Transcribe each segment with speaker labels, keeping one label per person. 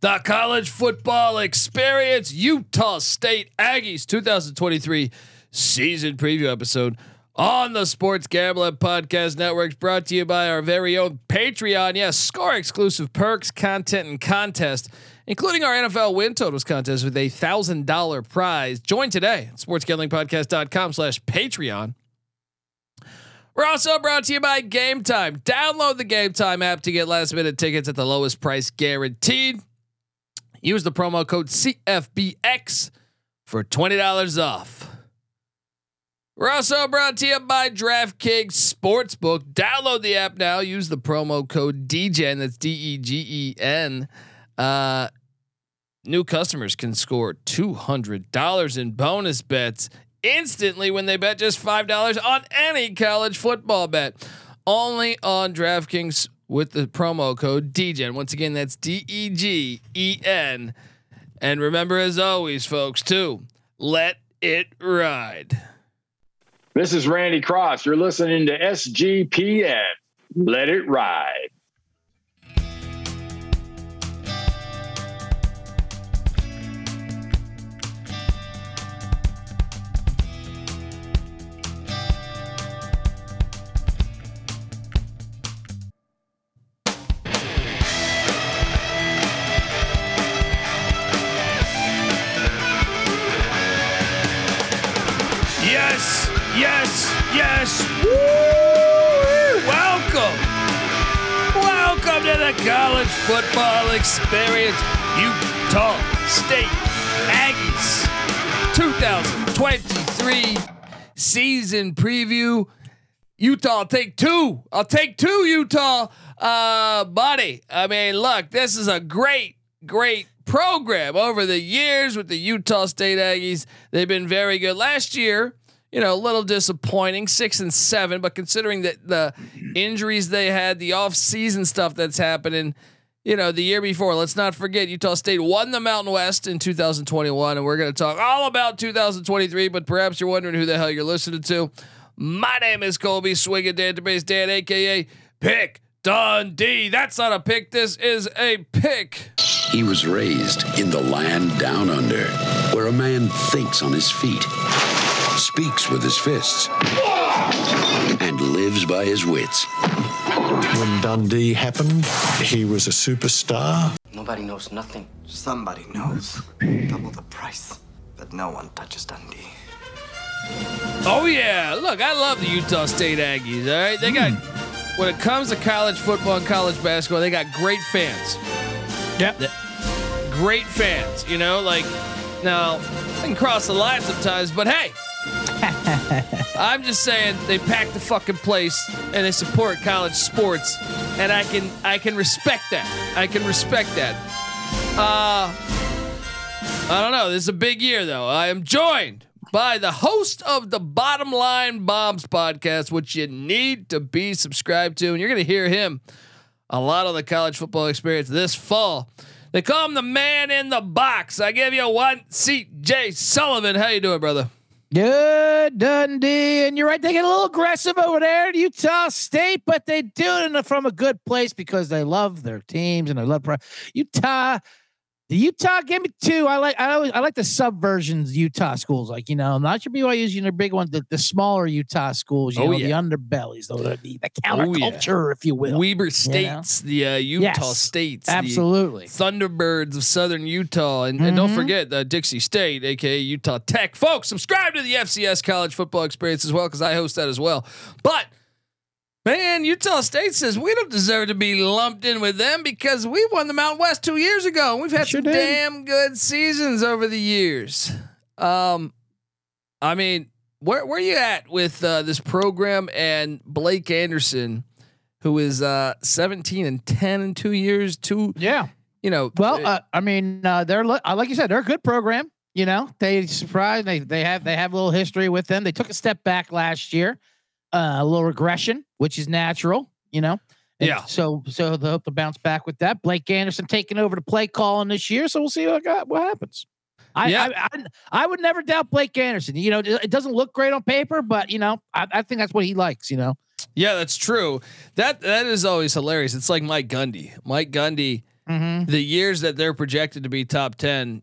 Speaker 1: the college football experience, Utah State Aggies 2023 season preview episode on the Sports Gambling Podcast Network, brought to you by our very own Patreon. Yes, score exclusive perks, content, and contest, including our NFL win totals contest with a thousand dollar prize. Join today at sportsgamblingpodcast.com slash Patreon. We're also brought to you by Game Time. Download the Game Time app to get last minute tickets at the lowest price guaranteed. Use the promo code CFBX for $20 off. We're also brought to you by DraftKings Sportsbook. Download the app now. Use the promo code DGEN. That's D E G E N. Uh, new customers can score $200 in bonus bets instantly when they bet just $5 on any college football bet. Only on DraftKings with the promo code DGEN. Once again, that's D E G E N. And remember, as always, folks, too, let it ride.
Speaker 2: This is Randy Cross. You're listening to SGPN. Let it ride.
Speaker 1: Football experience. Utah State Aggies 2023 season preview. Utah, take two. I'll take two, Utah. Uh, buddy. I mean, look, this is a great, great program over the years with the Utah State Aggies. They've been very good. Last year, you know, a little disappointing, six and seven, but considering that the injuries they had, the off-season stuff that's happening, you know, the year before, let's not forget Utah State won the Mountain West in 2021, and we're going to talk all about 2023. But perhaps you're wondering who the hell you're listening to. My name is Colby Swinging Database Dan, aka Pick Dundee. That's not a pick. This is a pick.
Speaker 3: He was raised in the land down under, where a man thinks on his feet, speaks with his fists, and lives by his wits.
Speaker 4: When Dundee happened, he was a superstar.
Speaker 5: Nobody knows nothing.
Speaker 6: Somebody knows. Double the price. But no one touches Dundee.
Speaker 1: Oh yeah, look, I love the Utah State Aggies. All right, they got mm. when it comes to college football and college basketball, they got great fans.
Speaker 7: Yep.
Speaker 1: Great fans. You know, like now they can cross the line sometimes, but hey. I'm just saying they pack the fucking place and they support college sports, and I can I can respect that. I can respect that. Uh, I don't know. This is a big year though. I am joined by the host of the Bottom Line Bombs podcast, which you need to be subscribed to, and you're to hear him a lot of the college football experience this fall. They call him the man in the box. I give you one seat, Jay Sullivan. How you doing, brother?
Speaker 7: Good Dundee, and you're right. They get a little aggressive over there Utah State, but they do it from a good place because they love their teams and they love Utah. The Utah give me two. I like I always I like the subversions Utah schools, like you know, not your BYU's, you know, big ones, the, the smaller Utah schools, you
Speaker 1: Oh,
Speaker 7: know,
Speaker 1: yeah.
Speaker 7: the underbellies, the, the, the
Speaker 1: Oh, yeah.
Speaker 7: counterculture, if you will.
Speaker 1: Weber States, the uh, Utah
Speaker 7: Yes,
Speaker 1: States, the
Speaker 7: Absolutely.
Speaker 1: Thunderbirds of Southern Utah, and, and don't
Speaker 7: Mhm.
Speaker 1: forget uh, Dixie State, aka Utah Tech. Folks, subscribe to the FCS College Football Experience as well because I host that as well. But man, Utah State says we don't deserve to be lumped in with them because we won the Mountain West two years ago. and We've had
Speaker 7: Sure
Speaker 1: some
Speaker 7: did.
Speaker 1: damn good seasons over the years. Um, I mean, where where you at with uh, this program and Blake Anderson? Who is uh 17 and 10 in two years? Two,
Speaker 7: Yeah.
Speaker 1: you know.
Speaker 7: Well, uh, I mean, uh, they're uh, like you said, they're a good program. You know, they surprised. They they have they have a little history with them. They took a step back last year, uh, a little regression, which is natural. You know. And
Speaker 1: Yeah.
Speaker 7: So so they hope to bounce back with that. Blake Anderson taking over the play calling this year, so we'll see what got, what happens. I,
Speaker 1: Yeah.
Speaker 7: I, I I would never doubt Blake Anderson. You know, it doesn't look great on paper, but you know, I, I think that's what he likes. You know.
Speaker 1: Yeah, that's true. That that is always hilarious. It's like Mike Gundy. Mike Gundy
Speaker 7: Mhm.
Speaker 1: the years that they're projected to be top ten,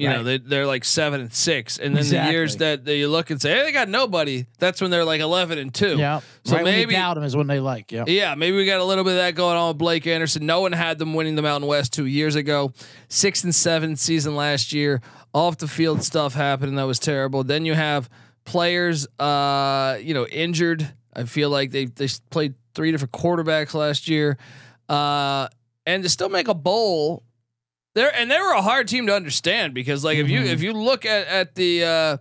Speaker 1: you know, they they're like seven and six, and then the years that, that you look and say, hey, they got nobody. That's when they're like eleven and two.
Speaker 7: Yeah.
Speaker 1: So
Speaker 7: right
Speaker 1: maybe-
Speaker 7: doubt them is when they like. Yeah.
Speaker 1: Yeah, maybe we got a little bit of that going on with Blake Anderson. No one had them winning the Mountain West two years ago. Six and seven season last year. Off the field stuff happening that was terrible. Then you have players, uh, you know, injured. I feel like they they played three different quarterbacks last year, uh, and to still make a bowl. There and they were a hard team to understand because like if you
Speaker 7: Mhm.
Speaker 1: if you look at at the uh,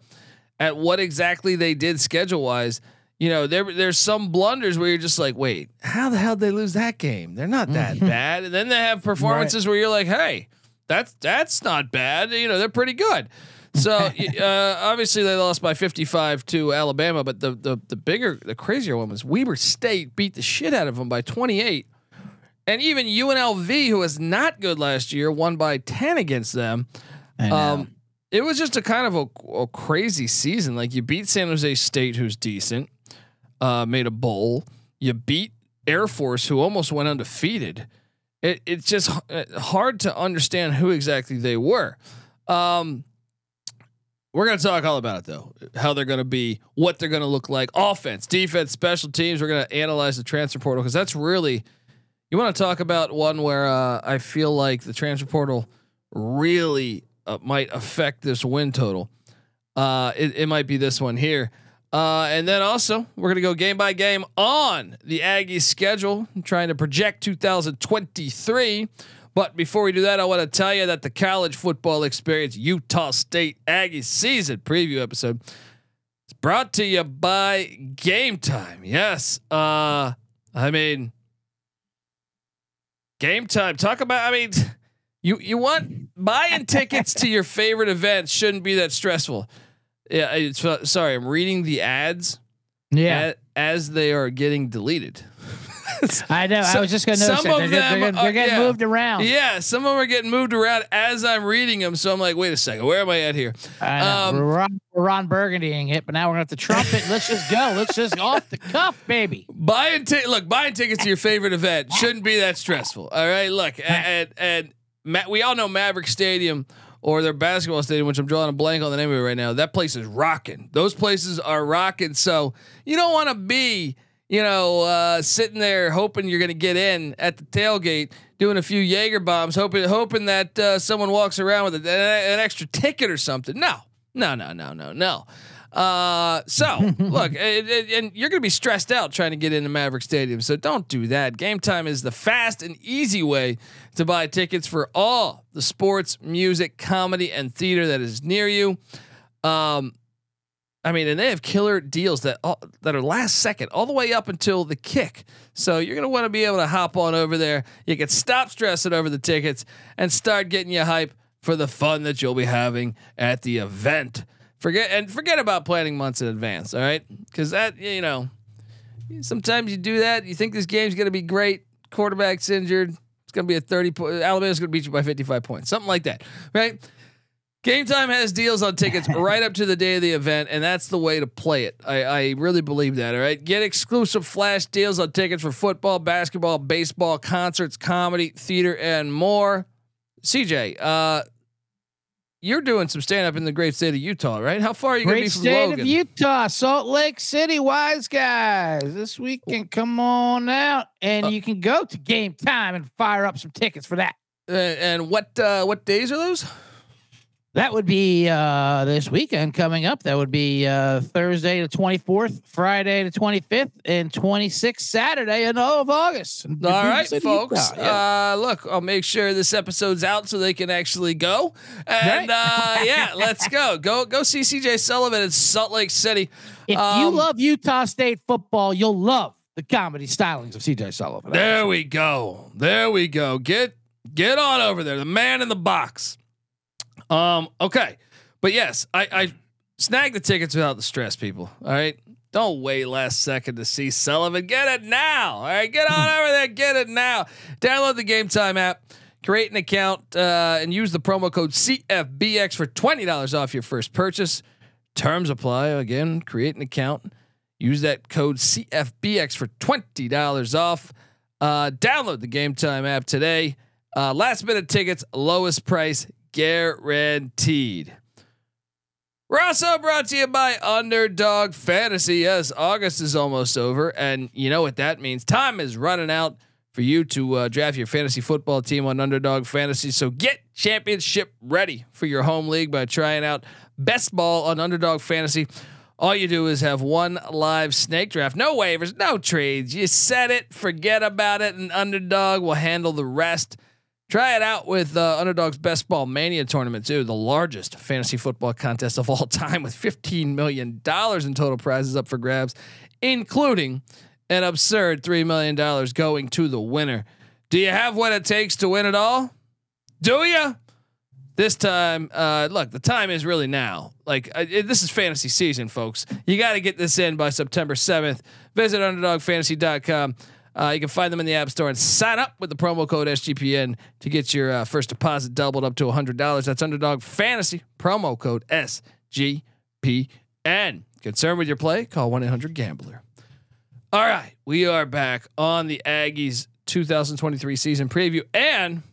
Speaker 1: at what exactly they did schedule wise, you know, there there's some blunders where you're just like, wait, how the hell did they lose that game? They're not that
Speaker 7: Mhm.
Speaker 1: bad. And then they have performances where you're like, hey, that's that's not bad. You know, they're pretty good. So uh, obviously they lost by 55 to Alabama, but the the the bigger, the crazier one was Weber State beat the shit out of them by 28. And even UNLV, who was not good last year, won by 10 against them. Um, it was just a kind of a, a crazy season. Like you beat San Jose State, who's decent, uh, made a bowl. You beat Air Force, who almost went undefeated. It, it's just h- uh, hard to understand who exactly they were. Um, we're going to talk all about it though. How they're going to be, what they're going to look like, offense, defense, special teams. We're going to analyze the transfer portal because that's really. You want to talk about one where uh, I feel like the transfer portal really uh, might affect this win total. Uh, it, it might be this one here. Uh, and then also we're gonna go game by game on the Aggie schedule, trying to project 2023. But before we do that, I want to tell you that the college football experience Utah State Aggie season preview episode is brought to you by Game Time. Yes, uh, I mean, Game Time. Talk about. I mean, you you want buying tickets to your favorite events shouldn't be that stressful. Yeah, it's, uh, sorry, I'm reading the ads
Speaker 7: yeah.
Speaker 1: as they are getting deleted.
Speaker 7: I know.
Speaker 1: so-
Speaker 7: I was just going to notice
Speaker 1: some
Speaker 7: that.
Speaker 1: of
Speaker 7: They're, get- they're,
Speaker 1: them
Speaker 7: get- they're
Speaker 1: are-
Speaker 7: getting
Speaker 1: yeah.
Speaker 7: moved around.
Speaker 1: Yeah, some of them are getting moved around as I'm reading them. So I'm like, wait a second, where am I at here?
Speaker 7: I.
Speaker 1: Um,
Speaker 7: we're, Ron, we're Burgundying it, but now we're going to have to trumpet. Let's just go. Let's just off the cuff, baby.
Speaker 1: Buying ti- look, buying tickets to your favorite event shouldn't be that stressful. All right, look, a- and and we all know Maverick Stadium or their basketball stadium, which I'm drawing a blank on the name of it right now. That place is rocking. Those places are rocking. So you don't want to be, you know, uh, sitting there hoping you're going to get in at the tailgate, doing a few Jaeger bombs, hoping hoping that uh, someone walks around with a, an, extra ticket or something. No, no, no, no, no, no. Uh, so look, it, it- and you're going to be stressed out trying to get into Maverick Stadium. So don't do that. Game time is the fast and easy way to buy tickets for all the sports, music, comedy, and theater that is near you. Um, I mean, and they have killer deals that all, that are last second, all the way up until the kick. So you're gonna want to be able to hop on over there. You can stop stressing over the tickets and start getting you hype for the fun that you'll be having at the event. Forget and forget about planning months in advance. All right, because that you know, sometimes you do that. You think this game's gonna be great. Quarterback's injured. It's gonna be a thirty. Po- Alabama's gonna beat you by fifty-five points, something like that, right? Game Time has deals on tickets right up to the day of the event, and that's the way to play it. I, I really believe that. All right, get exclusive flash deals on tickets for football, basketball, baseball, concerts, comedy, theater, and more. CJ, uh, you're doing some stand up in the great state of Utah, right? How far are you going to be from Logan?
Speaker 7: Great state
Speaker 1: Logan?
Speaker 7: of Utah, Salt Lake City, wise guys. This weekend, come on out, and
Speaker 1: Uh,
Speaker 7: you can go to Game Time and fire up some tickets for that.
Speaker 1: Uh, and what uh, what days are those?
Speaker 7: That would be uh, this weekend coming up. That would be uh, Thursday the 24th, Friday the 25th, and 26th Saturday in all of August.
Speaker 1: All right, folks.
Speaker 7: Yeah.
Speaker 1: Uh, look, I'll make sure this episode's out so they can actually go. And
Speaker 7: Right.
Speaker 1: uh, yeah, let's go. Go go see CJ Sullivan in Salt Lake City.
Speaker 7: if you
Speaker 1: um,
Speaker 7: love Utah State football, you'll love the comedy stylings of CJ Sullivan.
Speaker 1: There we go. There we go. Get get on over there. The man in the box. Um. Okay. But yes, I I snag the tickets without the stress, people. All right. Don't wait last second to see Sullivan. Get it now. All right. Get on over there. Get it now. Download the Game Time app. Create an account uh, and use the promo code CFBX for twenty dollars off your first purchase. Terms apply. Again, create an account. Use that code CFBX for twenty dollars off. Uh, download the Game Time app today Uh, last minute tickets, lowest price guaranteed. We're also brought to you by Underdog Fantasy. Yes, August is almost over, and you know what that means. Time is running out for you to uh, draft your fantasy football team on Underdog Fantasy. So get championship ready for your home league by trying out Best Ball on Underdog Fantasy. All you do is have one live snake draft, no waivers, no trades. You set it, forget about it, and Underdog will handle the rest. Try it out with uh, Underdog's Best Ball Mania tournament too, the largest fantasy football contest of all time, with fifteen million dollars in total prizes up for grabs, including an absurd three million dollars going to the winner. Do you have what it takes to win it all? Do you? This time, uh, look, the time is really now. Like uh, it, this is fantasy season, folks. You got to get this in by September seventh. Visit UnderdogFantasy.com. Uh, you can find them in the App Store and sign up with the promo code SGPN to get your uh, first deposit doubled up to $100. That's Underdog Fantasy, promo code SGPN. Concerned with your play? Call 1 800 Gambler. All right, we are back on the Aggies 2023 season preview and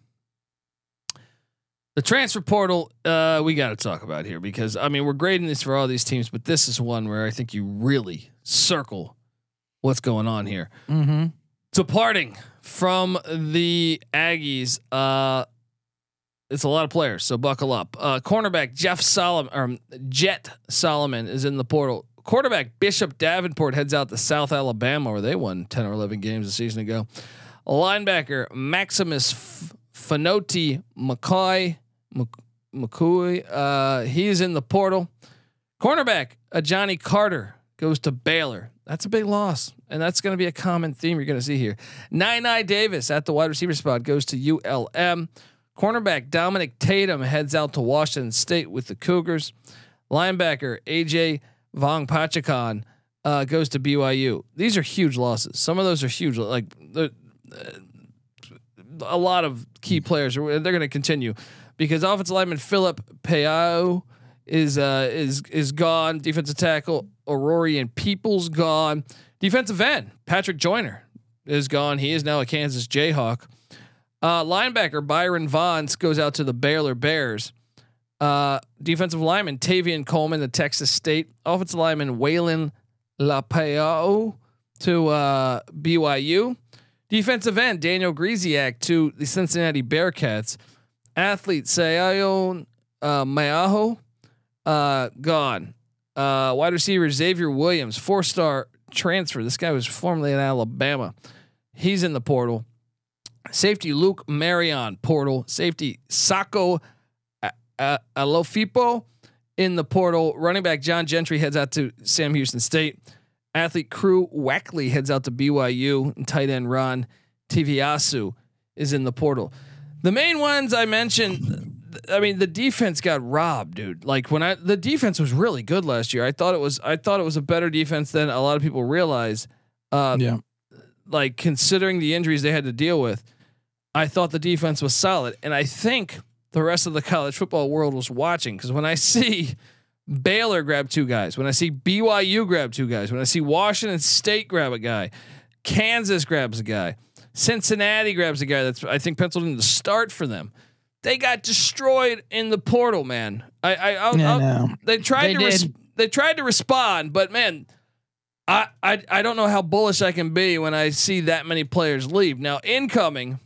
Speaker 1: the transfer portal. Uh, we got to talk about here because I mean we're grading this for all these teams, but this is one where I think you really circle what's going on here.
Speaker 7: Mm-hmm.
Speaker 1: Departing from the Aggies, uh, it's a lot of players, so buckle up. Uh, cornerback Jeff Solomon or Jet Solomon is in the portal. Quarterback Bishop Davenport heads out to South Alabama, where they won ten or eleven games a season ago. Linebacker Maximus F- McCoy McCoy, uh, he's in the portal. Cornerback uh, Johnny Carter goes to Baylor. That's a big loss, and that's going to be a common theme you're going to see here. Nine Davis at the wide receiver spot goes to ULM. Cornerback Dominic Tatum heads out to Washington State with the Cougars. Linebacker AJ Vong Pachacon uh, goes to BYU. These are huge losses. Some of those are huge. Like uh, a lot of key players are they're going to continue because offensive lineman Philip Payao is uh, is is gone. Defensive tackle Aurorian Peoples gone. Defensive end Patrick Joyner is gone. He is now a Kansas Jayhawk. Uh, linebacker Byron Vaughns goes out to the Baylor Bears. Uh, defensive lineman Tavian Coleman, the Texas State. Offensive lineman Waylon Lapao to uh, BYU. Defensive end Daniel Grzesiak to the Cincinnati Bearcats. Athlete Sayon uh, Mayaho uh, gone. Uh, wide receiver Xavier Williams, four star transfer. This guy was formerly in Alabama. He's in the portal. Safety Luke Marion portal. Safety Sako Alofipo in the portal. Running back John Gentry heads out to Sam Houston State. Athlete Crew Wakley heads out to BYU. And tight end Ron Tiviasu is in the portal. The main ones I mentioned. I mean, the defense got robbed, dude. Like when I the defense was really good last year. I thought it was. I thought it was a better defense than a lot of people realize. Uh,
Speaker 7: Yeah.
Speaker 1: like considering the injuries they had to deal with, I thought the defense was solid, and I think the rest of the college football world was watching because when I see Baylor grab two guys, when I see BYU grab two guys, when I see Washington State grab a guy, Kansas grabs a guy, Cincinnati grabs a guy that's I think penciled in the start for them. They got destroyed in the portal, man. I, I, I'll,
Speaker 7: Yeah,
Speaker 1: I'll-
Speaker 7: no.
Speaker 1: they tried
Speaker 7: They
Speaker 1: to res- they tried to respond, but man, I, I I don't know how bullish I can be when I see that many players leave. Now incoming,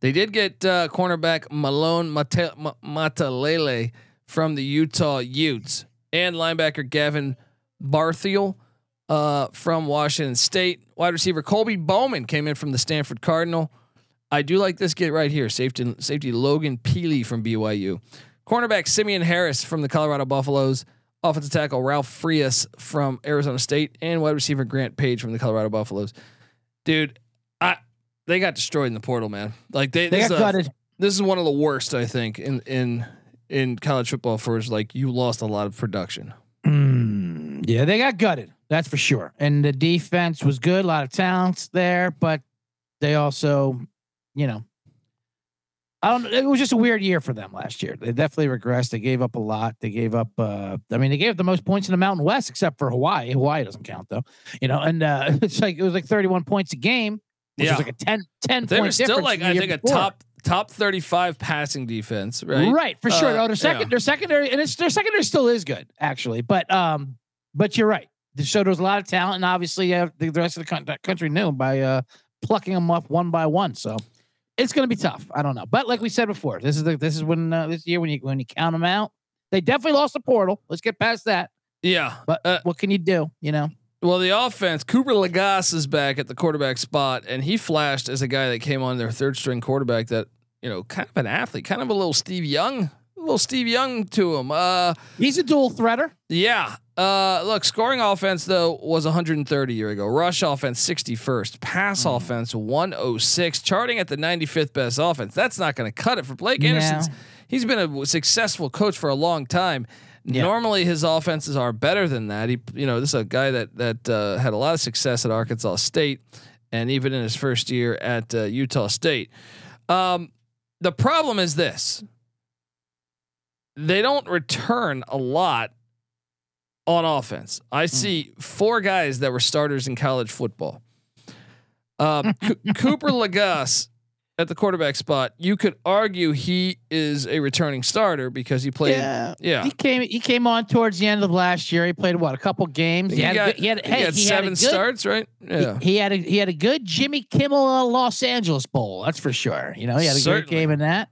Speaker 1: they did get uh, cornerback Malone Mate- Matalele from the Utah Utes and linebacker Gavin Barthiel uh, from Washington State. Wide receiver Colby Bowman came in from the Stanford Cardinal. I do like this get right here. Safety safety Logan Peely from BYU. Cornerback Simeon Harris from the Colorado Buffaloes. Offensive tackle Ralph Frias from Arizona State, and wide receiver Grant Page from the Colorado Buffaloes. Dude, I they got destroyed in the portal, man. Like they,
Speaker 7: They
Speaker 1: this,
Speaker 7: got gutted.
Speaker 1: this is one of the worst, I think, in in in college football for is like you lost a lot of production.
Speaker 7: Mm, yeah, they got gutted. That's for sure. And the defense was good. A lot of talents there, but they also, you know, I don't. It was just a weird year for them last year. They definitely regressed. They gave up a lot. They gave up. uh I mean, they gave up the most points in the Mountain West, except for Hawaii. Hawaii doesn't count though. You know, and uh it's like it was like 31 points a game. which
Speaker 1: Yeah.
Speaker 7: was like a 10, 10
Speaker 1: They were
Speaker 7: point
Speaker 1: still like I think a top top thirty five passing defense, right?
Speaker 7: Right, for sure.
Speaker 1: Uh,
Speaker 7: oh, their second,
Speaker 1: yeah.
Speaker 7: their secondary, and it's their secondary still is good actually, but um, but you're right. So there was a lot of talent, and obviously, uh, the, the rest of the country knew by uh plucking them off one by one. So it's going to be tough. I don't know, but like we said before, this is the this is when uh, this year when you when you count them out, they definitely lost the portal. Let's get past that.
Speaker 1: Yeah.
Speaker 7: But
Speaker 1: Uh,
Speaker 7: what can you do? You know,
Speaker 1: Well, the offense, Cooper Legas is back at the quarterback spot, and he flashed as a guy that came on their third string quarterback that, you know, kind of an athlete, kind of a little Steve Young, little Steve Young to him. Uh,
Speaker 7: he's a dual threader.
Speaker 1: yeah. Uh, look, scoring offense though was 130 year ago. Rush offense 61st. Pass
Speaker 7: Mm.
Speaker 1: offense 106. Charting at the 95th best offense. That's not going to cut it for Blake
Speaker 7: No.
Speaker 1: Anderson. He's been a successful coach for a long time.
Speaker 7: Yeah.
Speaker 1: Normally his offenses are better than that. He, you know, this is a guy that that uh, had a lot of success at Arkansas State, and even in his first year at uh, Utah State. Um, the problem is this: they don't return a lot on offense. I see four guys that were starters in college football. Um, Co- Cooper Legas at the quarterback spot. You could argue he is a returning starter because he played.
Speaker 7: Yeah.
Speaker 1: Yeah.
Speaker 7: He came. He came on towards the end of last year. He played what a couple games.
Speaker 1: He,
Speaker 7: had a
Speaker 1: got,
Speaker 7: good- he had,
Speaker 1: he
Speaker 7: hey,
Speaker 1: got
Speaker 7: he had
Speaker 1: seven
Speaker 7: good-
Speaker 1: starts, right? Yeah.
Speaker 7: He, he had a he had a good Jimmy Kimmel uh, Los Angeles Bowl. That's for sure. You know, he had a
Speaker 1: Certainly.
Speaker 7: good game in that.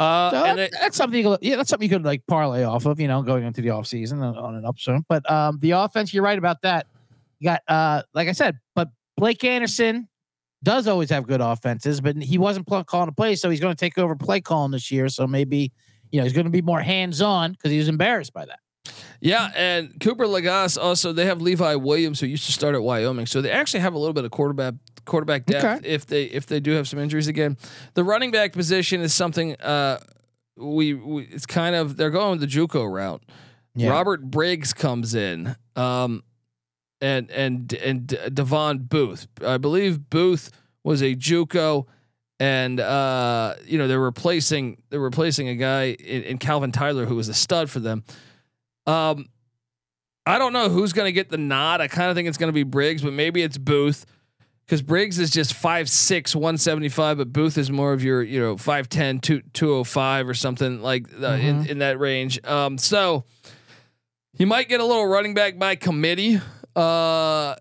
Speaker 1: Uh,
Speaker 7: So
Speaker 1: and
Speaker 7: that-
Speaker 1: it,
Speaker 7: that's something. You could, yeah, that's something you could like parlay off of. You know, going into the offseason on on an upswing. But um, the offense, you're right about that. You got uh, like I said, but Blake Anderson does always have good offenses, but he wasn't pl- calling the play, so he's going to take over play calling this year. So maybe you know he's going to be more hands on because he was embarrassed by that.
Speaker 1: yeah, and Cooper Legas also they have Levi Williams who used to start at Wyoming, so they actually have a little bit of quarterback quarterback depth
Speaker 7: Okay.
Speaker 1: if they if they do have some injuries again. The running back position is something uh we, we it's kind of they're going the JUCO route. Robert Briggs comes in, um, and and and Davon Booth. I believe Booth was a JUCO, and uh, you know they're replacing they're replacing a guy in, in Calvin Tyler who was a stud for them. Um, I don't know who's going to get the nod. I kind of think it's going to be Briggs, but maybe it's Booth. Because Briggs is just 5'6", 175, but Booth is more of your, you know, 5'10", 2, 205 or something like uh, in, in that range. Um, so you might get a little running back by committee. Uh,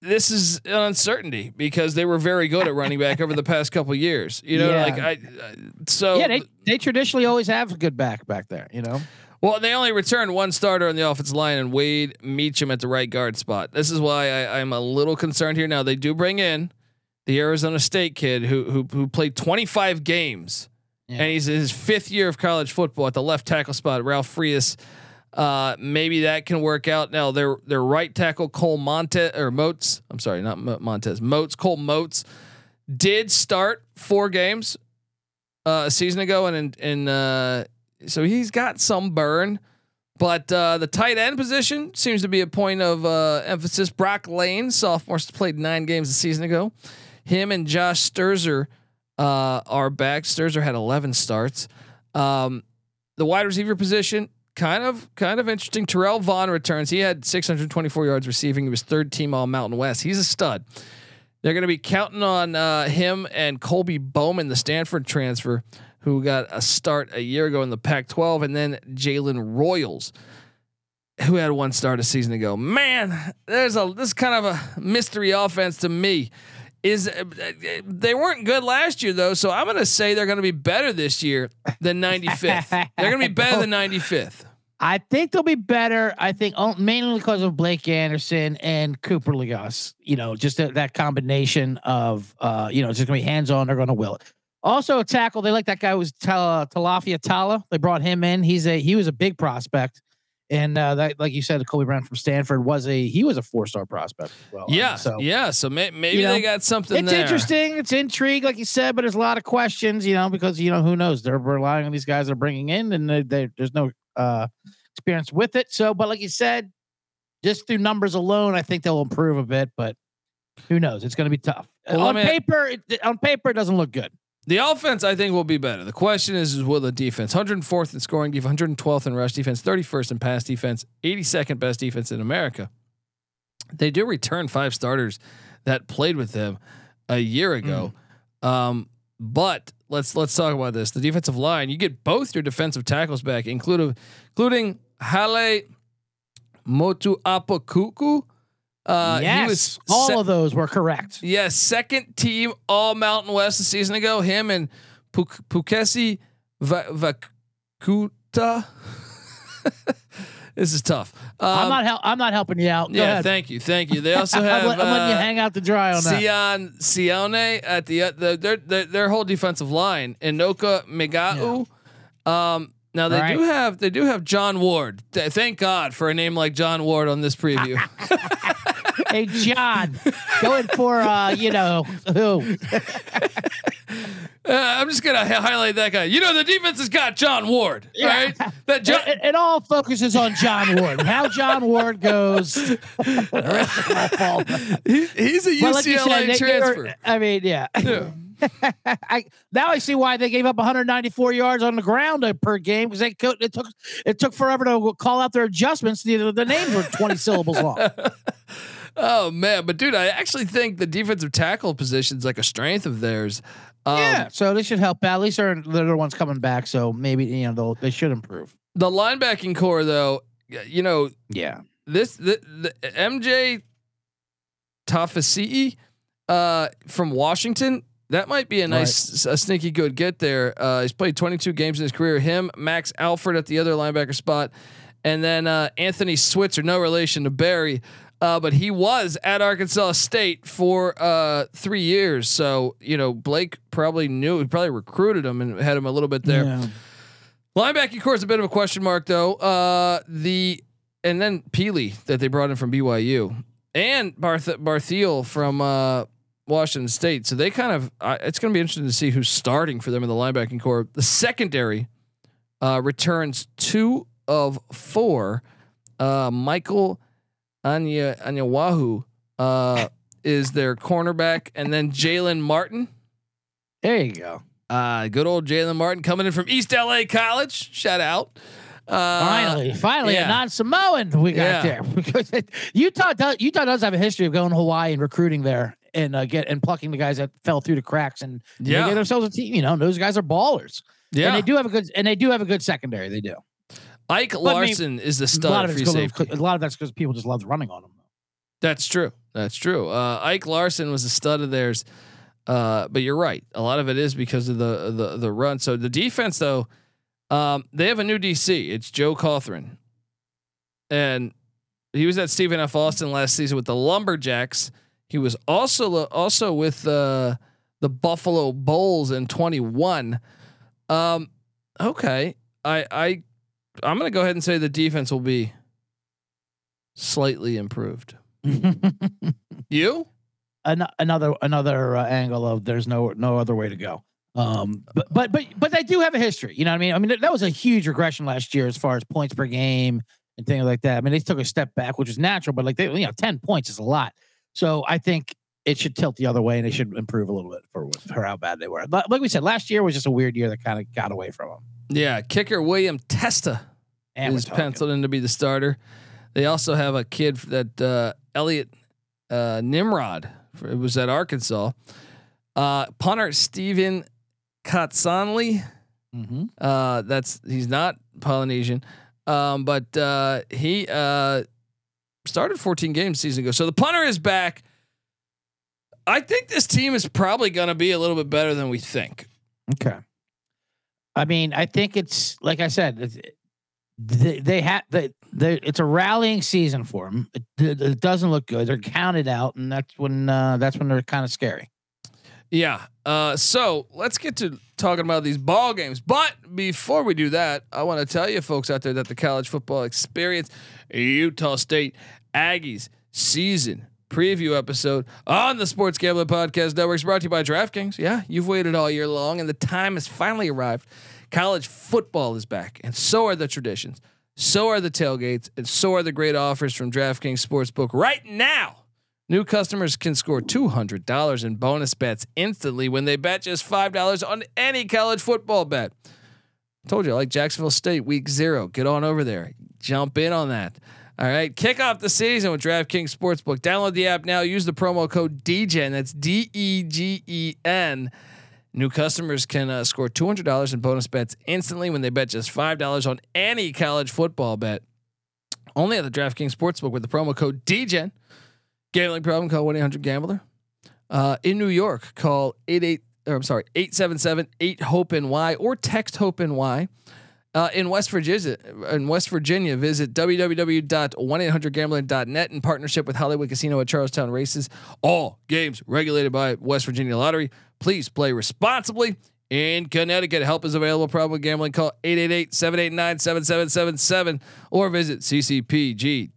Speaker 1: this is an uncertainty because they were very good at running back over the past couple years. You know,
Speaker 7: Yeah.
Speaker 1: like I, I so
Speaker 7: yeah, they, they traditionally always have a good back back there. You know,
Speaker 1: well, they only returned one starter on the offensive line and Wade Meacham at the right guard spot. This is why I, I'm a little concerned here. Now they do bring in the Arizona State kid who who, who played 25 games,
Speaker 7: Yeah.
Speaker 1: and he's in his fifth year of college football at the left tackle spot. Ralph Frias. Uh, maybe that can work out. Now their their right tackle Cole Monte or Motes. I'm sorry, not Mo- Montez. Moats. Cole Moats did start four games uh, a season ago, and in, in uh, so he's got some burn. But uh, the tight end position seems to be a point of uh, emphasis. Broc Lane, sophomore, played nine games a season ago. Him and Josh Sterzer uh, are back. Sterzer had 11 starts. Um, the wide receiver position, kind of, kind of interesting. Terrell Vaughn returns. He had 624 yards receiving. He was third team All Mountain West. He's a stud. They're going to be counting on uh, him and Colby Bowman, the Stanford transfer, who got a start a year ago in the Pac-12, and then Jalen Royals, who had one start a season ago. Man, there's a this kind of a mystery offense to me. Is uh, they weren't good last year though, so I'm to say they're to be better this year than 95th. they're to be better than 95th.
Speaker 7: I think they'll be better. I think mainly because of Blake Anderson and Cooper Legas. You know, just that, that combination of, uh, you know, it's just gonna be hands on. They're gonna will it. Also, a tackle. They like that guy was Tal- Talafia Tala. They brought him in. He's a he was a big prospect, and uh, that like you said, Kobe Brown from Stanford was a he was a four star prospect. As well.
Speaker 1: Yeah,
Speaker 7: so
Speaker 1: yeah. So may, maybe
Speaker 7: You know,
Speaker 1: they got something
Speaker 7: it's
Speaker 1: there.
Speaker 7: interesting. It's intrigue, like you said, but there's a lot of questions, you know, because you know who knows they're relying on these guys they're bringing in, and they, they, there's no uh, experience with it. So, but like you said, just through numbers alone, I think they'll improve a bit. But who knows? It's going to be tough.
Speaker 1: Well,
Speaker 7: on
Speaker 1: I mean-
Speaker 7: paper, it, on paper, it doesn't look good.
Speaker 1: The offense, I think, will be better. The question is, is will the defense? 104th in scoring defense, 112th in rush defense, 31st in pass defense, 82nd best defense in America. They do return five starters that played with them a year ago. Um, but let's let's talk about this. The defensive line, you get both your defensive tackles back, including including Hale Motu Apokuku. Uh,
Speaker 7: yes,
Speaker 1: he was
Speaker 7: all
Speaker 1: se-
Speaker 7: of those were correct.
Speaker 1: yeah, second team All Mountain West a season ago. Him and Puk- Poukesi Va- Vakauta. this is tough. Um,
Speaker 7: I'm not hel- I'm not helping you out. Go
Speaker 1: yeah,
Speaker 7: ahead.
Speaker 1: thank you, thank you. They also
Speaker 7: I'm,
Speaker 1: have
Speaker 7: let- I'm letting you
Speaker 1: uh,
Speaker 7: hang out to dry on that.
Speaker 1: Sion Sione at the, uh, the their, their their whole defensive line. Inoka Megau. Um, now they
Speaker 7: Right.
Speaker 1: do have they do have John Ward. Th- Thank God for a name like John Ward on this preview.
Speaker 7: hey John, going for uh, you know who?
Speaker 1: Uh, I'm just gonna hi- highlight that guy. You know the defense has got John Ward,
Speaker 7: Yeah.
Speaker 1: right? That John.
Speaker 7: It, it all focuses on John Ward. How John Ward goes. the rest of it all falls.
Speaker 1: he, he's a
Speaker 7: Well, like
Speaker 1: UCLA
Speaker 7: said, they- they were-
Speaker 1: transfer.
Speaker 7: I mean, yeah.
Speaker 1: Yeah.
Speaker 7: I now I see why they gave up 194 yards on the ground uh, per game because they it took it took forever to call out their adjustments. The, the names were 20 syllables long.
Speaker 1: Oh man, but dude, I actually think the defensive tackle position is like a strength of theirs. Um,
Speaker 7: yeah, so they should help out. At least they're they're the ones coming back, so maybe you know they'll, they should improve.
Speaker 1: The linebacking core, though, you know,
Speaker 7: Yeah,
Speaker 1: this the, the MJ Tafisi uh, from Washington. That might be a nice, a sneaky good get there. Uh, he's played 22 games in his career. Him, Max Alford at the other linebacker spot, and then uh, Anthony Switzer, no relation to Barry, uh, but he was at Arkansas State for uh, three years. So you know, Blake probably knew, he probably recruited him and had him a little bit there.
Speaker 7: Yeah.
Speaker 1: Linebacking core is a bit of a question mark though. Uh, the and then Peely that they brought in from BYU and Barth Barthiel from uh, Washington State. So they kind of uh, it's going to be interesting to see who's starting for them in the linebacking core. The secondary uh, returns two of four. Uh, Michael Anya Anyanwu uh, is their cornerback, and then Jalen Martin.
Speaker 7: There you go.
Speaker 1: Uh, good old Jalen Martin coming in from East LA College. Shout out. Uh,
Speaker 7: Finally, finally,
Speaker 1: yeah.
Speaker 7: a non-Samoan we got
Speaker 1: Yeah.
Speaker 7: there Utah does Utah does have a history of going to Hawaii and recruiting there and uh, get and plucking the guys that fell through the cracks and they
Speaker 1: Yeah.
Speaker 7: get themselves a team. You know, those guys are ballers.
Speaker 1: Yeah.
Speaker 7: and they do have a good and they do have a good secondary. They do.
Speaker 1: Ike
Speaker 7: I mean,
Speaker 1: Larsen is the
Speaker 7: a lot
Speaker 1: stud
Speaker 7: of
Speaker 1: free safety.
Speaker 7: a lot of that's because people just loved running on them.
Speaker 1: That's true. That's true. Uh, Ike Larsen was a stud of theirs. Uh, but you're right. A lot of it is because of the the the run. So the defense, though, um, they have a new DC. It's Joe Cawthron, and he was at Stephen F. Austin last season with the Lumberjacks. He was also also with uh, the Buffalo Bulls in 21. Um, okay, I I I'm gonna go ahead and say the defense will be slightly improved. You?
Speaker 7: An- another another uh, angle of there's no no other way to go. Um, but but but but they do have a history. You know what I mean? I mean that, that was a huge regression last year as far as points per game and things like that. I mean they took a step back, which is natural, but like they you know ten points is a lot. So I think it should tilt the other way and it should improve a little bit for for how bad they were. But like we said, last year was just a weird year that kind of got away from them.
Speaker 1: Yeah, kicker William Testa
Speaker 7: And
Speaker 1: is penciled in to be the starter. They also have a kid that uh, Elliot uh, Nimrod. For, it was at Arkansas. Uh, punter Stephen Kotsanlee.
Speaker 7: Mhm.
Speaker 1: Uh, that's he's not Polynesian, um, but uh, he uh, started 14 games season ago. So the punter is back. I think this team is probably going to be a little bit better than we think.
Speaker 7: Okay. I mean, I think it's like I said, they they have they, they it's a rallying season for them. It, it- it doesn't look good. They're counted out, and that's when uh, that's when they're kind of scary.
Speaker 1: Yeah. Uh, so let's get to talking about these ball games. But before we do that, I want to tell you folks out there that the college football experience, Utah State Aggies season preview episode on the Sports Gambling Podcast Network is brought to you by DraftKings. Yeah, you've waited all year long, and the time has finally arrived. College football is back, and so are the traditions. So are the tailgates, and so are the great offers from DraftKings Sportsbook right now. New customers can score $200 in bonus bets instantly when they bet just $5 on any college football bet. Told you, I like Jacksonville State week zero. Get on over there. Jump in on that. All right, kick off the season with DraftKings Sportsbook. Download the app now. Use the promo code DGen. That's D E G E N. New customers can uh, score two hundred dollars in bonus bets instantly when they bet just five dollars on any college football bet. Only at the DraftKings Sportsbook with the promo code DGen. Gambling problem? Call one eight hundred Gambler. Uh, in New York, call eight. Or I'm sorry, eight seven seven eight Hope NY or text Hope NY. Uh, in West Virginia, in West Virginia, visit www.1800gambler.net in partnership with Hollywood Casino at Charlestown Races. All games regulated by West Virginia Lottery. Please play responsibly. In Connecticut, help is available. Problem with gambling? Call 888-789-7777 or visit ccpg.org.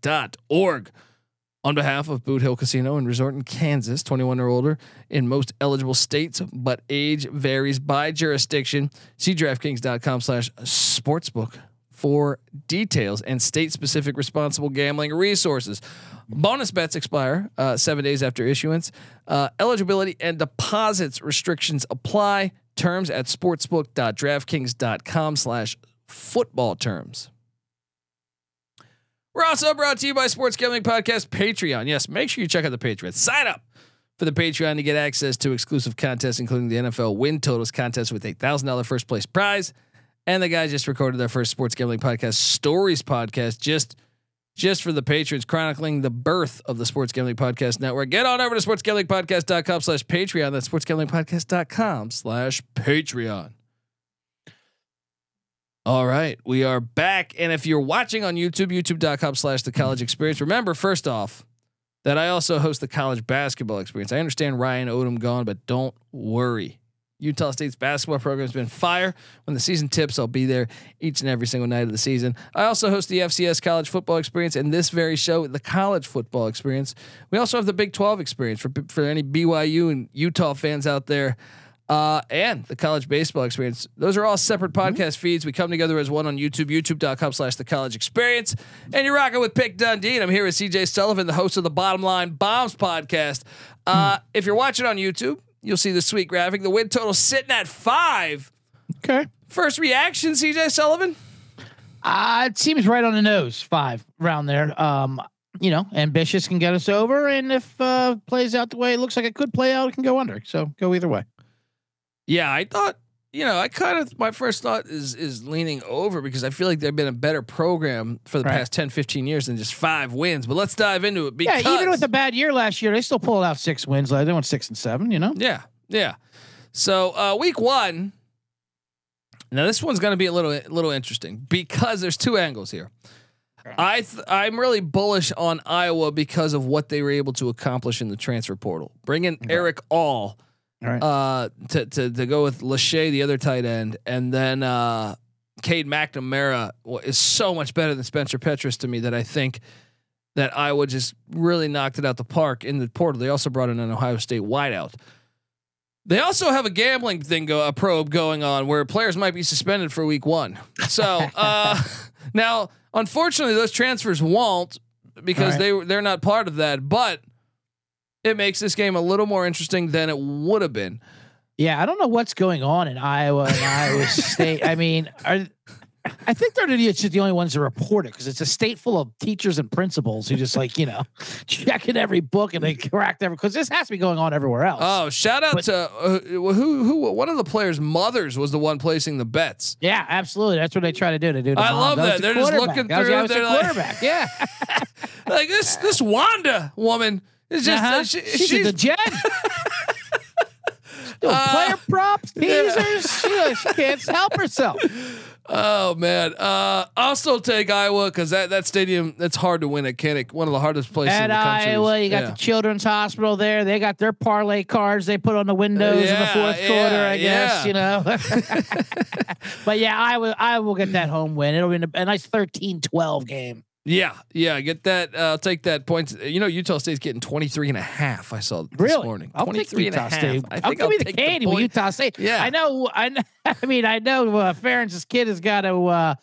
Speaker 1: On behalf of Boot Hill Casino and Resort in Kansas, 21 or older in most eligible states, but age varies by jurisdiction. See DraftKings.com slash sportsbook for details and state specific responsible gambling resources. Bonus bets expire uh, seven days after issuance. Uh, eligibility and deposits restrictions apply. Terms at sportsbook.draftkings.com slash football terms. We're also brought to you by Sports Gambling Podcast Patreon. Yes, make sure you check out the Patreon. Sign up for the Patreon to get access to exclusive contests, including the NFL win totals contest with a thousand dollar first place prize. And the guys just recorded their first sports gambling podcast, Stories Podcast, just just for the patrons, chronicling the birth of the Sports Gambling Podcast Network. Get on over to sportsgamblingpodcast.com slash Patreon. That's sportsgamblingpodcast.com slash Patreon. All right, we are back. And if you're watching on YouTube, youtube.com slash the college experience, remember, first off, that I also host the college basketball experience. I understand Ryan Odom gone, but don't worry. Utah State's basketball program has been fire. When the season tips, I'll be there each and every single night of the season. I also host the FCS college football experience and this very show, the college football experience. We also have the Big 12 experience for, for any BYU and Utah fans out there. Uh, and the college baseball experience. Those are all separate podcast mm-hmm. feeds. We come together as one on YouTube, youtube.com slash the college experience. And you're rocking with Pick Dundee. And I'm here with CJ Sullivan, the host of the Bottom Line Bombs podcast. Uh, mm. If you're watching on YouTube, you'll see the sweet graphic. The win total sitting at five.
Speaker 7: Okay.
Speaker 1: First reaction, CJ Sullivan?
Speaker 7: Uh, it seems right on the nose, five around there. Um, you know, ambitious can get us over, and if uh plays out the way it looks like it could play out, it can go under. So go either way.
Speaker 1: Yeah, I thought you know, I kind of my first thought is is leaning over because I feel like they've been a better program for the right. past 10, 15 years than just five wins. But let's dive into it. Because,
Speaker 7: yeah, even with a bad year last year, they still pulled out six wins. Like they went six and seven. You know.
Speaker 1: Yeah, yeah. So uh, week one. Now this one's going to be a little little interesting because there's two angles here. I th- I'm really bullish on Iowa because of what they were able to accomplish in the transfer portal. Bringing Eric All
Speaker 7: Right.
Speaker 1: Uh, to to to go with Lachey, the other tight end, and then uh, Cade McNamara is so much better than Spencer Petras to me that I think that Iowa just really knocked it out the park in the portal. They also brought in an Ohio State wideout. They also have a gambling thing go a probe going on where players might be suspended for week one. So uh, now, unfortunately, those transfers won't because right. they they're not part of that. But it makes this game a little more interesting than it would have been.
Speaker 7: Yeah, I don't know what's going on in Iowa and Iowa State. I mean, are, I think they're just the only ones that report it because it's a state full of teachers and principals who just like you know checking every book and they correct every because this has to be going on everywhere else.
Speaker 1: Oh, shout out but, to uh, who who one of the players' mothers was the one placing the bets.
Speaker 7: Yeah, absolutely. That's what they try to do. They do.
Speaker 1: I love that. They're just looking through.
Speaker 7: Was, they're like, quarterback. Yeah,
Speaker 1: like this this Wanda woman it's just uh-huh. uh, she,
Speaker 7: she's, she's a jet. Uh, player props, teasers. Yeah. she, she can't help herself.
Speaker 1: Oh man, uh, I'll still take Iowa because that, that stadium that's hard to win at Kinnick, one of the hardest places
Speaker 7: at
Speaker 1: in the country.
Speaker 7: Iowa. You got yeah. the Children's Hospital there. They got their parlay cards they put on the windows yeah, in the fourth yeah, quarter. I guess you know. but yeah, I will. I will get that home win. It'll be a, a nice 13-12 game.
Speaker 1: Yeah, yeah, get that. Uh, I'll take that points. You know, Utah State's getting 23 and a half. I saw this
Speaker 7: really?
Speaker 1: morning.
Speaker 7: I'll 23 Utah and a half. State. I think I'll, I'll give me the candy with Utah State.
Speaker 1: Yeah,
Speaker 7: I know. I know. I mean, I know uh, Ferentz's kid has got to uh,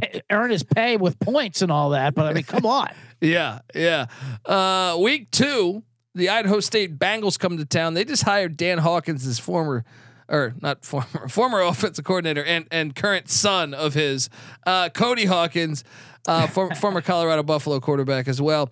Speaker 7: pay, earn his pay with points and all that. But I mean, come on.
Speaker 1: yeah, yeah. Uh, week two, the Idaho State Bengals come to town. They just hired Dan Hawkins, his former or not former former offensive coordinator and and current son of his, uh, Cody Hawkins, uh, for, former Colorado Buffalo quarterback as well.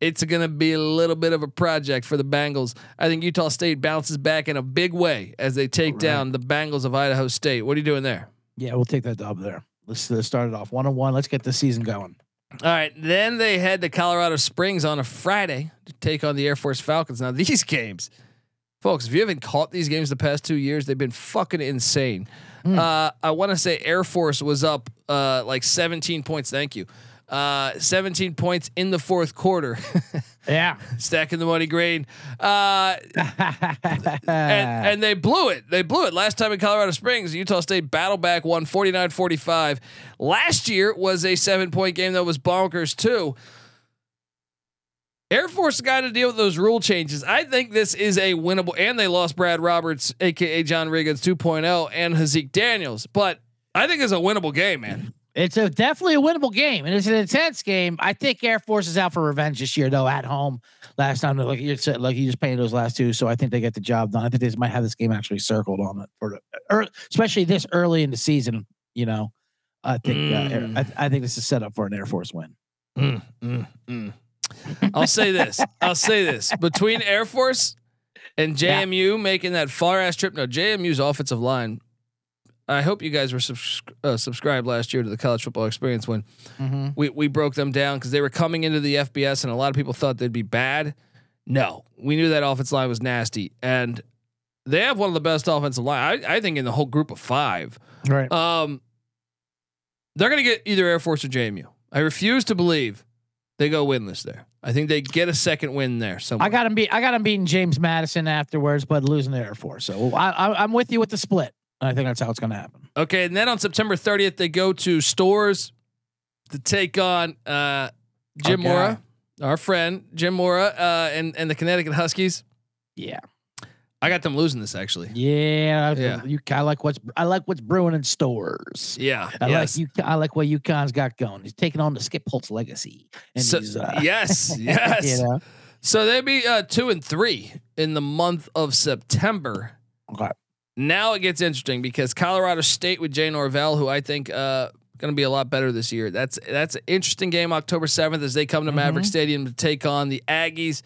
Speaker 1: It's going to be a little bit of a project for the Bengals. I think Utah State bounces back in a big way as they take down the Bengals of Idaho State. What are you doing there?
Speaker 7: Yeah, we'll take that dub there. Let's, let's start it off one on one. Let's get the season going.
Speaker 1: All right, then they head to Colorado Springs on a Friday to take on the Air Force Falcons. Now these games, folks, if you haven't caught these games the past two years, they've been fucking insane. Uh, I want to say Air Force was up uh, like 17 points. Thank you. Uh, 17 points in the fourth quarter,
Speaker 7: Yeah.
Speaker 1: stacking the money green. Uh, and, and they blew it. They blew it last time in Colorado Springs. Utah State battle back won 49-45. Last year was a seven point game that was bonkers too. Air Force got to deal with those rule changes. I think this is a winnable, and they lost Brad Roberts, aka John Riggins 2.0, and Haaziq Daniels. But I think it's a winnable game, man.
Speaker 7: It's a definitely a winnable game, and it's an intense game. I think Air Force is out for revenge this year, though. At home, last time, like you said, like you just painted those last two, so I think they get the job done. I think they might have this game actually circled on it for, the- er, especially this early in the season. You know, I think uh,
Speaker 1: Mm.
Speaker 7: I, I think this is set up for an Air Force win.
Speaker 1: Mm, mm, mm. I'll say this. I'll say this. Between Air Force and
Speaker 7: Yeah.
Speaker 1: JMU making that far ass trip. No, JMU's offensive line. I hope you guys were subs- uh, subscribed last year to the college football experience when
Speaker 7: Mm-hmm.
Speaker 1: we we broke them down because they were coming into the FBS and a lot of people thought they'd be bad. No, we knew that offensive line was nasty, and they have one of the best offensive line. I, I think in the whole group of five.
Speaker 7: Right.
Speaker 1: Um, they're gonna get either Air Force or JMU. I refuse to believe they go winless there. I think they get a second win there. Somewhere.
Speaker 7: I got them beat. I got them beating James Madison afterwards, but losing to Air Force. So I, I, I'm with you with the split. I think that's how it's going to happen.
Speaker 1: Okay, and then on September 30th, they go to Storrs to take on uh, Jim
Speaker 7: Okay.
Speaker 1: Mora, our friend Jim Mora, uh, and and the Connecticut Huskies.
Speaker 7: Yeah.
Speaker 1: I got them losing this actually.
Speaker 7: Yeah.
Speaker 1: Yeah.
Speaker 7: You, I like what's I like what's brewing in Storrs.
Speaker 1: Yeah.
Speaker 7: I
Speaker 1: yes.
Speaker 7: like you. I like what UConn's got going. He's taking on the Skip Holtz legacy. And
Speaker 1: So-
Speaker 7: he's, uh,
Speaker 1: yes. Yes.
Speaker 7: you know.
Speaker 1: So they'd be uh, two and three in the month of September.
Speaker 7: Okay.
Speaker 1: Now it gets interesting because Colorado State with Jay Norvell, who I think uh going to be a lot better this year. That's that's an interesting game October 7th as they come to Maverick
Speaker 7: Mhm.
Speaker 1: Stadium to take on the Aggies.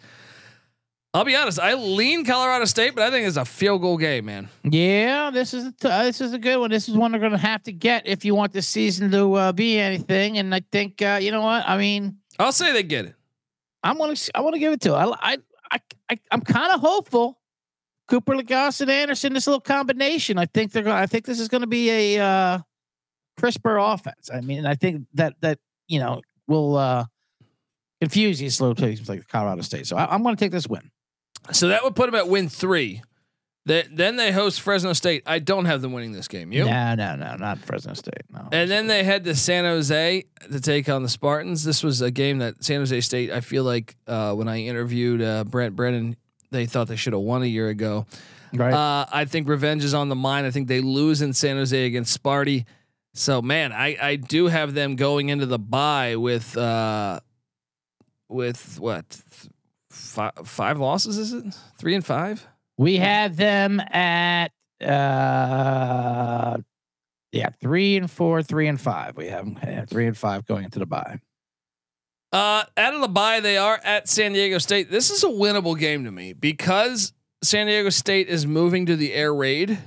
Speaker 1: I'll be honest, I lean Colorado State, but I think it's a field goal game, man.
Speaker 7: Yeah, this is a t- uh, this is a good one. This is one they're going to have to get if you want this season to uh, be anything. And I think uh, you know what I mean.
Speaker 1: I'll say they get it.
Speaker 7: I'm gonna I want to give it to. I I I, I'm kind of hopeful. Cooper Legas and Anderson, this little combination. I think they're going. to I think this is going to be a uh, crisper offense. I mean, I think that that you know will uh, confuse these little teams like Colorado State. So I, I'm going to take this win.
Speaker 1: So that would put them at win three. They, then they host Fresno State. I don't have them winning this game. You?
Speaker 7: No, no, no, not Fresno State. No.
Speaker 1: And then they head to San Jose to take on the Spartans. This was a game that San Jose State, I feel like uh, when I interviewed uh, Brent Brennan, they thought they should have won a year ago.
Speaker 7: right.
Speaker 1: Uh, I think revenge is on the mind. I think they lose in San Jose against Sparty. So man, I, I do have them going into the bye with uh, with what five, five losses? Is it three and five?
Speaker 7: We have them at uh yeah, three and four, three and five. We have them three and five going into the bye.
Speaker 1: Uh, out of the bye, they are at San Diego State. This is a winnable game to me because San Diego State is moving to the air raid.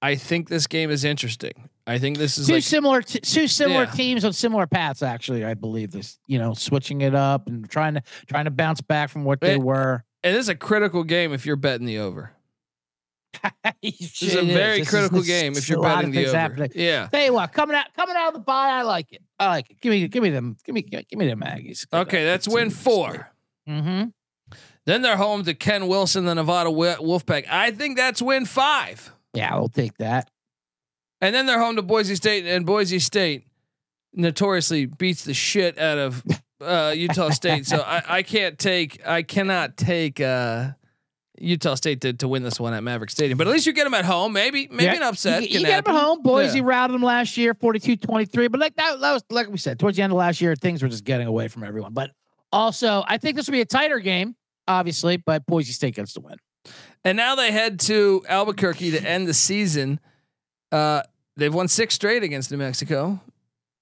Speaker 1: I think this game is interesting. I think this is
Speaker 7: Two
Speaker 1: like
Speaker 7: similar, t- two similar
Speaker 1: Yeah.
Speaker 7: teams on similar paths. Actually, I believe this. You know, switching it up and trying to trying to bounce back from what they
Speaker 1: Eh,
Speaker 7: were.
Speaker 1: and this is a critical game if you're betting the over. is a very critical game if you're betting the over. Yeah.
Speaker 7: Tell you what, coming out coming out of the bye, I like it. I like it. Give me give me them. Give me give me them Aggies.
Speaker 1: Okay, that's win four.
Speaker 7: Mm-hmm.
Speaker 1: Then they're home to Ken Wilson, the Nevada Wolfpack. I think that's win five.
Speaker 7: Yeah, I'll take that.
Speaker 1: And then they're home to Boise State, and Boise State notoriously beats the shit out of uh, Utah State. So I, I can't take, I cannot take uh, Utah State to, to win this one at Maverick Stadium. But at least you get them at home. Maybe maybe
Speaker 7: Yeah,
Speaker 1: an upset.
Speaker 7: You, you get them at home. Boise
Speaker 1: Yeah.
Speaker 7: routed them last year, 42-23. But like that, that was like we said, towards the end of last year, things were just getting away from everyone. But also, I think this will be a tighter game, obviously. But Boise State gets the win.
Speaker 1: And now they head to Albuquerque to end the season. Uh, they've won six straight against New Mexico.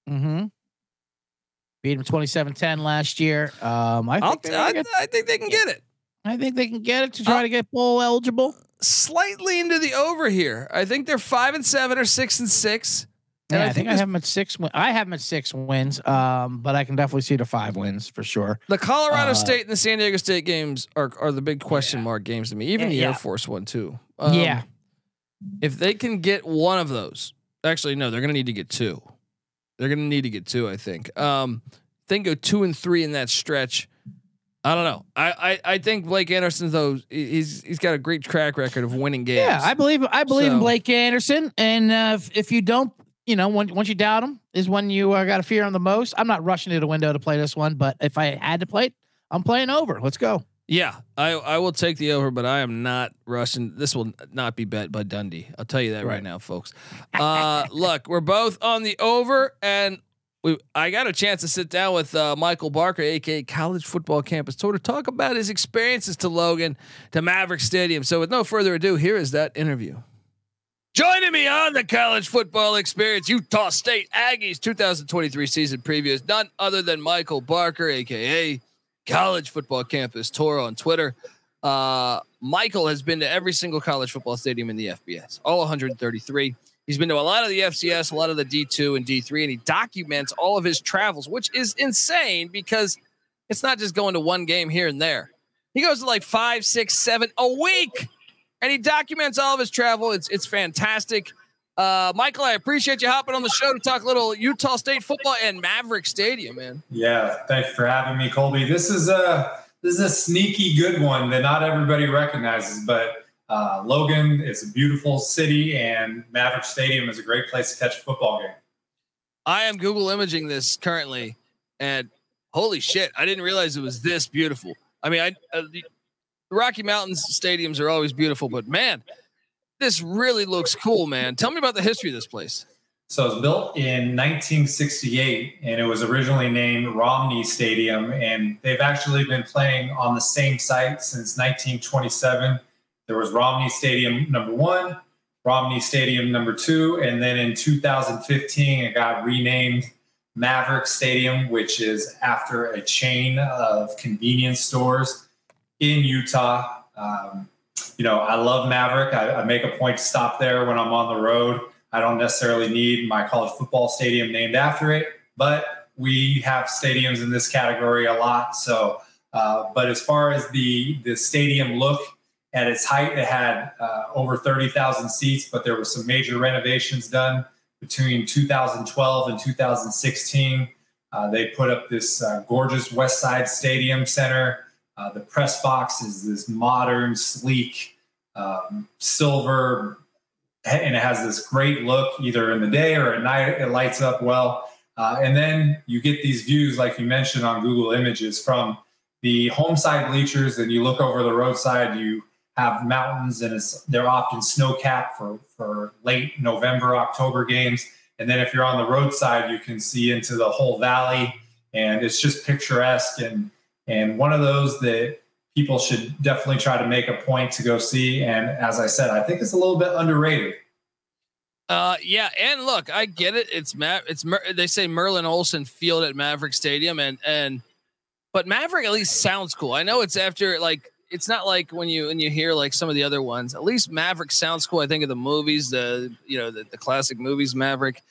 Speaker 7: Mm-hmm. Beat them 27-10 last year. Um, I think,
Speaker 1: t- I,
Speaker 7: get-
Speaker 1: I think they can get it.
Speaker 7: I think they can get it to try
Speaker 1: I'll-
Speaker 7: to get bowl eligible.
Speaker 1: Slightly into the over here. I think they're five and seven or six and six. And
Speaker 7: Yeah,
Speaker 1: I
Speaker 7: think, I have them at six. Win- I have them at six wins. Um, but I can definitely see the five wins for sure.
Speaker 1: The Colorado
Speaker 7: Uh,
Speaker 1: State and the San Diego State games are are the big question mark games to me. Even the
Speaker 7: Yeah.
Speaker 1: Air Force one too. Um,
Speaker 7: yeah,
Speaker 1: If they can get one of those, actually no, they're going to need to get two. They're going to need to get two. I think. Um, they can go two and three in that stretch. I don't know. I, I I think Blake Anderson though he- he's he's got a great track record of winning games.
Speaker 7: yeah. I believe. I believe in Blake Anderson. And uh, if, if you don't, you know, when, once you doubt him, is when you uh, got to fear him the most. I'm not rushing to the window to play this one, but if I had to play it, I'm playing over. Let's go.
Speaker 1: Yeah, I, I will take the over, but I am not rushing. This will not be bet by Dundee. I'll tell you that right,
Speaker 7: Right.
Speaker 1: now, folks. Uh, look, we're both on the over, and we I got a chance to sit down with uh, Michael Barker, aka College Football Campus Tour, to talk about his experiences to Logan, to Maverick Stadium. So, with no further ado, here is that interview. Joining me on the college football experience, Utah State Aggies 2023 season preview is none other than Michael Barker, aka College Football Campus Tour on Twitter. Uh, Michael has been to every single college football stadium in the FBS, all 133. He's been to a lot of the FCS, a lot of the D2 and D3, and he documents all of his travels, which is insane because it's not just going to one game here and there. He goes to like five, six, seven a week, and he documents all of his travel. It's it's fantastic. Uh, Michael, I appreciate you hopping on the show to talk a little Utah State football and Maverick Stadium, man.
Speaker 5: Yeah, thanks for having me, Colby. This is a this is a sneaky good one that not everybody recognizes, but uh, Logan is a beautiful city, and Maverick Stadium is a great place to catch a football game.
Speaker 1: I am Google imaging this currently, and holy shit, I didn't realize it was this beautiful. I mean, I uh, the Rocky Mountains stadiums are always beautiful, but man, this really looks cool, man. Tell me about the history of this place.
Speaker 5: So it was built in 1968, and it was originally named Romney Stadium, and they've actually been playing on the same site since 1927. There was Romney Stadium number one, Romney Stadium number two, and then in 2015 it got renamed Maverick Stadium, which is after a chain of convenience stores in Utah. Um, you know, I love Maverick. I, I make a point to stop there when I'm on the road. I don't necessarily need my college football stadium named after it, but we have stadiums in this category a lot. So, uh, but as far as the the stadium look at its height, it had uh, over thirty thousand seats, but there were some major renovations done between 2012 and 2016. Uh, they put up this uh, gorgeous West Side Stadium Center. Uh, the press box is this modern, sleek, um, silver and it has this great look either in the day or at night. It lights up well. Uh, and then you get these views like you mentioned on google images from the home side bleachers and you look over the roadside you have mountains and they're often snow capped for for late november october games. And then if you're on the roadside you can see into the whole valley and it's just picturesque and and one of those that people should definitely try to make a point to go see. And as I said, I think it's a little bit underrated.
Speaker 1: Uh, yeah, and look, I get it. It's Ma- it's Mer- they say Merlin Olsen Field at Maverick Stadium, and and but Maverick at least sounds cool. I know it's after like it's not like when you when you hear like some of the other ones. At least Maverick sounds cool. I think of the movies, the you know the, the classic movies Maverick,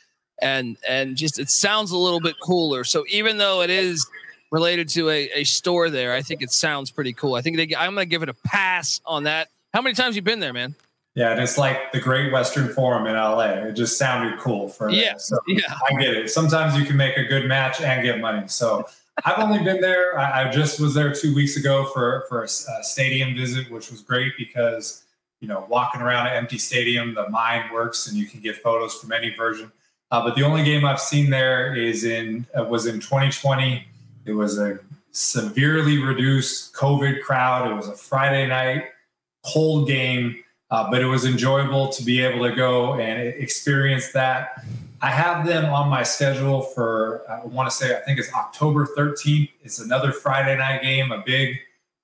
Speaker 1: and and just it sounds a little bit cooler. So even though it is related to a, a store there, I think it sounds pretty cool. I think they, I'm gonna give it a pass on that. How many times you been there, man?
Speaker 5: Yeah, and it's like the Great Western Forum in LA. It just sounded cool for me.
Speaker 1: Yeah,
Speaker 5: So
Speaker 1: yeah.
Speaker 5: I get it. Sometimes you can make a good match and get money. So I've only been there. I, I just was there two weeks ago for for a, a stadium visit, which was great because you know walking around an empty stadium, the mind works, and you can get photos from any version. Uh, but the only game I've seen there is in uh, was in 2020. It was a severely reduced COVID crowd. It was a Friday night cold game, uh, but it was enjoyable to be able to go and experience that. I have them on my schedule for, I want to say, I think it's October 13th. It's another Friday night game, a big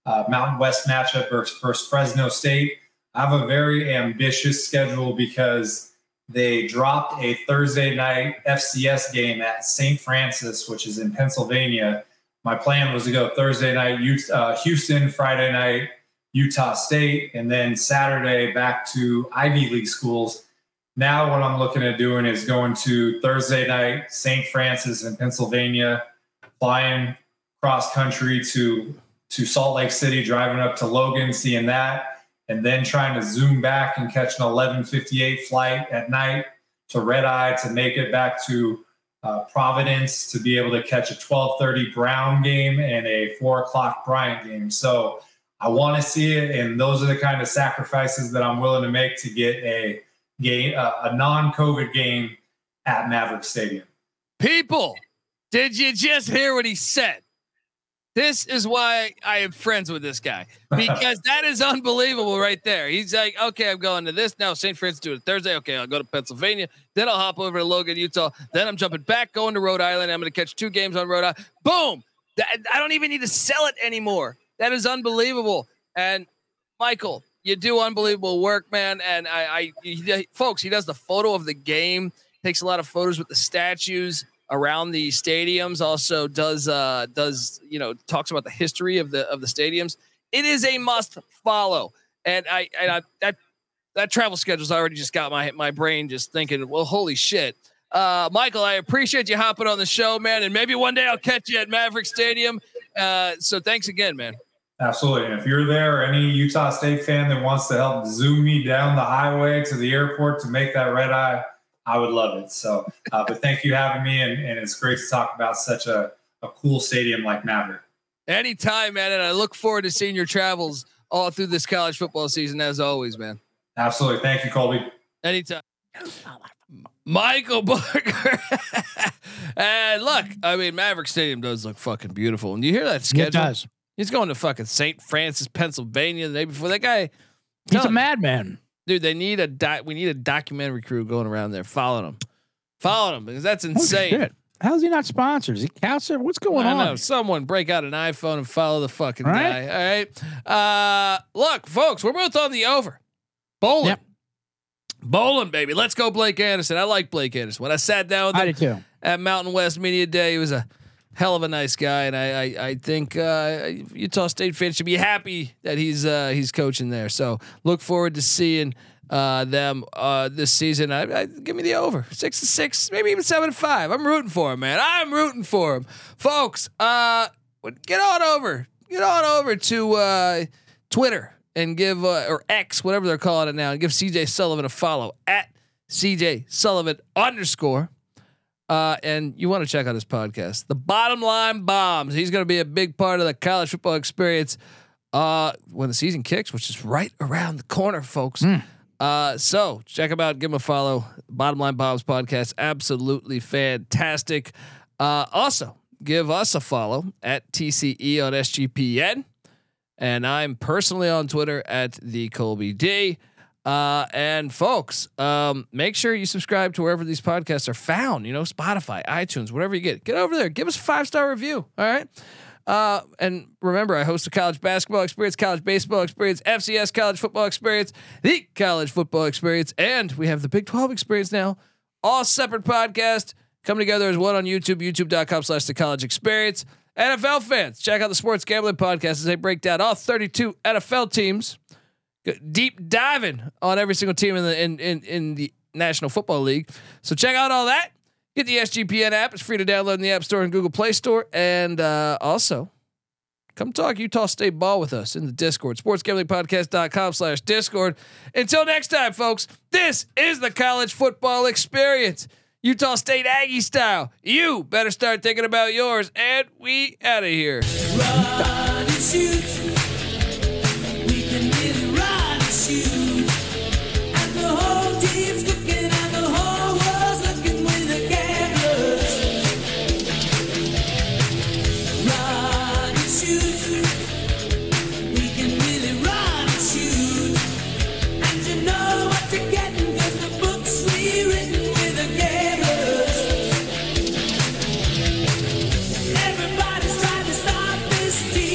Speaker 5: uh, Mountain West matchup versus, versus Fresno State. I have a very ambitious schedule because they dropped a Thursday night FCS game at St. Francis, which is in Pennsylvania. My plan was to go Thursday night uh, Houston, Friday night Utah State, and then Saturday back to Ivy League schools. Now, what I'm looking at doing is going to Thursday night St. Francis in Pennsylvania, flying cross country to to Salt Lake City, driving up to Logan, seeing that, and then trying to zoom back and catch an 11:58 flight at night to Red Eye to make it back to uh, Providence to be able to catch a 12:30 Brown game and a four o'clock Bryant game. So I want to see it, and those are the kind of sacrifices that I'm willing to make to get a game, uh, a non-COVID game at Maverick Stadium.
Speaker 1: People, did you just hear what he said? This is why I am friends with this guy because that is unbelievable right there. He's like, okay, I'm going to this now. St. Francis do it Thursday. Okay, I'll go to Pennsylvania. Then I'll hop over to Logan, Utah. Then I'm jumping back, going to Rhode Island. I'm going to catch two games on Rhode Island. Boom! I don't even need to sell it anymore. That is unbelievable. And Michael, you do unbelievable work, man. And I, I he, folks, he does the photo of the game. Takes a lot of photos with the statues around the stadiums. Also does uh does you know talks about the history of the of the stadiums. It is a must follow, and I and I, that that travel schedule's already just got my my brain just thinking, well, holy shit. Uh, Michael, I appreciate you hopping on the show, man, and maybe one day I'll catch you at Maverick Stadium. Uh, so thanks again, man.
Speaker 5: Absolutely. And if you're there, or any Utah State fan that wants to help zoom me down the highway to the airport to make that red eye, I would love it. So, uh, but thank you having me, and, and it's great to talk about such a, a cool stadium like Maverick.
Speaker 1: Anytime, man. And I look forward to seeing your travels all through this college football season, as always, man.
Speaker 5: Absolutely. Thank you, Colby.
Speaker 1: Anytime. Michael Barker. and look, I mean, Maverick Stadium does look fucking beautiful. And you hear that schedule? It
Speaker 7: does.
Speaker 1: He's going to fucking St. Francis, Pennsylvania the day before. That guy.
Speaker 7: He's a madman
Speaker 1: dude. They need a doc. We need a documentary crew going around there following him, following him because that's insane.
Speaker 7: How's he not sponsored? Is he Couser? What's going I on? Know.
Speaker 1: Someone break out an iPhone and follow the fucking guy. All right. Uh, look, folks, we're both on the over. Bowling. Yep. Bowling, baby. Let's go, Blake Anderson. I like Blake Anderson. When I sat down with him at Mountain West Media Day, he was a hell of a nice guy, and I I, I think uh, Utah State fans should be happy that he's uh, he's coaching there. So look forward to seeing uh, them uh, this season. I, I, give me the over six to six, maybe even seven to five. I'm rooting for him, man. I'm rooting for him, folks. Uh, get on over, get on over to uh, Twitter and give or X, whatever they're calling it now, and give CJ Sullivan a follow at CJ Sullivan underscore. Uh, and you want to check out his podcast, The Bottom Line Bombs. He's going to be a big part of the college football experience uh, when the season kicks, which is right around the corner, folks. Mm. Uh, so check him out, give him a follow. Bottom Line Bombs podcast, absolutely fantastic. Uh, also, give us a follow at TCE on SGPN, and I'm personally on Twitter at the Colby D. Uh, and folks, um, make sure you subscribe to wherever these podcasts are found. You know, Spotify, iTunes, whatever you get. Get over there, give us a five star review. All right. Uh, and remember, I host a college basketball experience, college baseball experience, FCS college football experience, the college football experience, and we have the Big 12 experience now. All separate podcasts come together as one on YouTube, youtube.com slash the college experience. NFL fans, check out the Sports Gambling Podcast as they break down all 32 NFL teams deep diving on every single team in the in, in in the National Football League. So check out all that. Get the SGPN app. It's free to download in the App Store and Google Play Store. And uh, also, come talk Utah State ball with us in the Discord. SportsGamblingPodcast.com slash Discord. Until next time, folks, this is the college football experience. Utah State Aggie style. You better start thinking about yours. And we out of here.